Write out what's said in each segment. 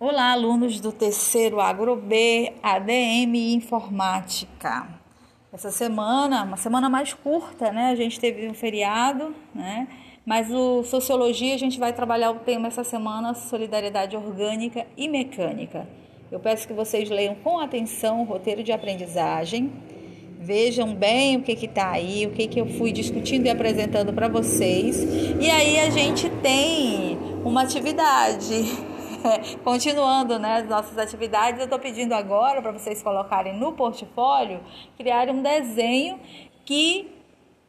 Olá, alunos do terceiro Agro B, ADM e Informática. Essa semana, uma semana mais curta, né? A gente teve um feriado, né? Mas o Sociologia a gente vai trabalhar o tema essa semana, Solidariedade Orgânica e Mecânica. Eu peço que vocês leiam com atenção o roteiro de aprendizagem, vejam bem o que está aí, o que, que eu fui discutindo e apresentando para vocês. E aí a gente tem uma atividade continuando né, as nossas atividades, eu estou pedindo agora para vocês colocarem no portfólio, criarem um desenho que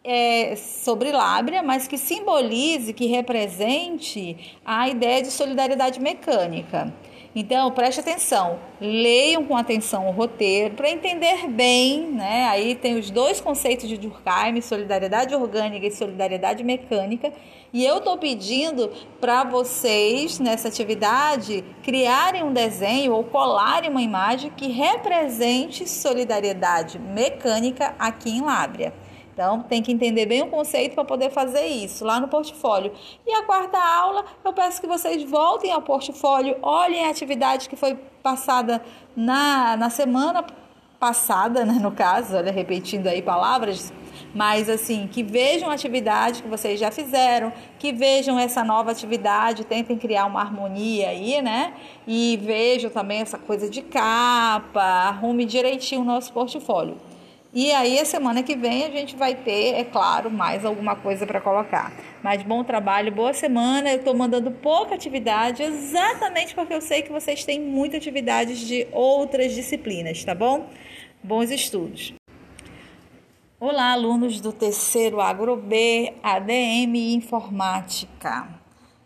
é sobre Lábria, mas que simbolize, que represente a ideia de solidariedade mecânica. Então, preste atenção, leiam com atenção o roteiro para entender bem, né? Aí tem os dois conceitos de Durkheim, solidariedade orgânica e solidariedade mecânica. E eu estou pedindo para vocês, nessa atividade, criarem um desenho ou colarem uma imagem que represente solidariedade mecânica aqui em Lábria. Então, tem que entender bem o conceito para poder fazer isso lá no portfólio. E a quarta aula, eu peço que vocês voltem ao portfólio, olhem a atividade que foi passada na, na semana passada, né, no caso, olha, repetindo aí palavras, mas assim, que vejam a atividade que vocês já fizeram, que vejam essa nova atividade, tentem criar uma harmonia aí, né? E vejam também essa coisa de capa, arrume direitinho o nosso portfólio. E aí, a semana que vem, a gente vai ter, é claro, mais alguma coisa para colocar. Mas bom trabalho, boa semana. Eu estou mandando pouca atividade, exatamente porque eu sei que vocês têm muitas atividades de outras disciplinas, tá bom? Bons estudos. Olá, alunos do terceiro Agro B, ADM e Informática.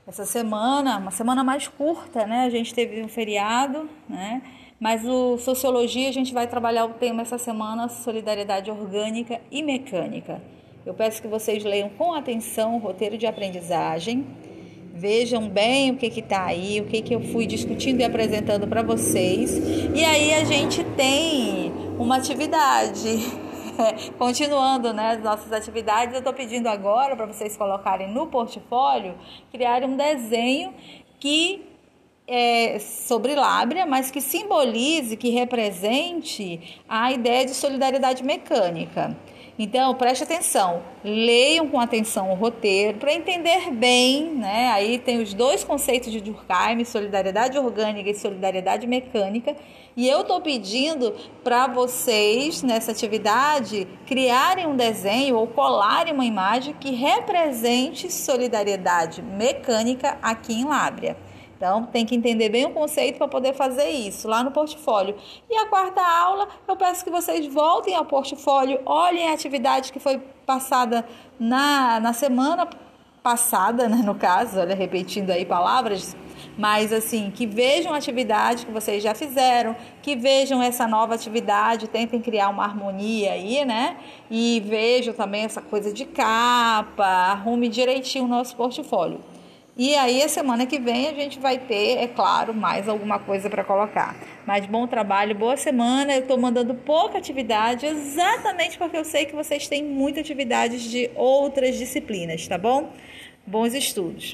Essa semana, uma semana mais curta, né? A gente teve um feriado, né? Mas o Sociologia a gente vai trabalhar o tema essa semana, Solidariedade Orgânica e Mecânica. Eu peço que vocês leiam com atenção o roteiro de aprendizagem, vejam bem o que está aí, o que, que eu fui discutindo e apresentando para vocês. E aí a gente tem uma atividade. Continuando né, as nossas atividades, eu estou pedindo agora para vocês colocarem no portfólio, criarem um desenho que é, sobre Lábria, mas que simbolize, que represente a ideia de solidariedade mecânica. Então, preste atenção, leiam com atenção o roteiro para entender bem, né? Aí tem os dois conceitos de Durkheim, solidariedade orgânica e solidariedade mecânica. E eu estou pedindo para vocês, nessa atividade, criarem um desenho ou colarem uma imagem que represente solidariedade mecânica aqui em Lábria. Então, tem que entender bem o conceito para poder fazer isso lá no portfólio. E a quarta aula, eu peço que vocês voltem ao portfólio, olhem a atividade que foi passada na, na semana passada, né, no caso, olha, repetindo aí palavras, mas assim, que vejam a atividade que vocês já fizeram, que vejam essa nova atividade, tentem criar uma harmonia aí, né? E vejam também essa coisa de capa, arrume direitinho o nosso portfólio. E aí, a semana que vem, a gente vai ter, é claro, mais alguma coisa para colocar. Mas bom trabalho, boa semana. Eu estou mandando pouca atividade, exatamente porque eu sei que vocês têm muitas atividades de outras disciplinas, tá bom? Bons estudos.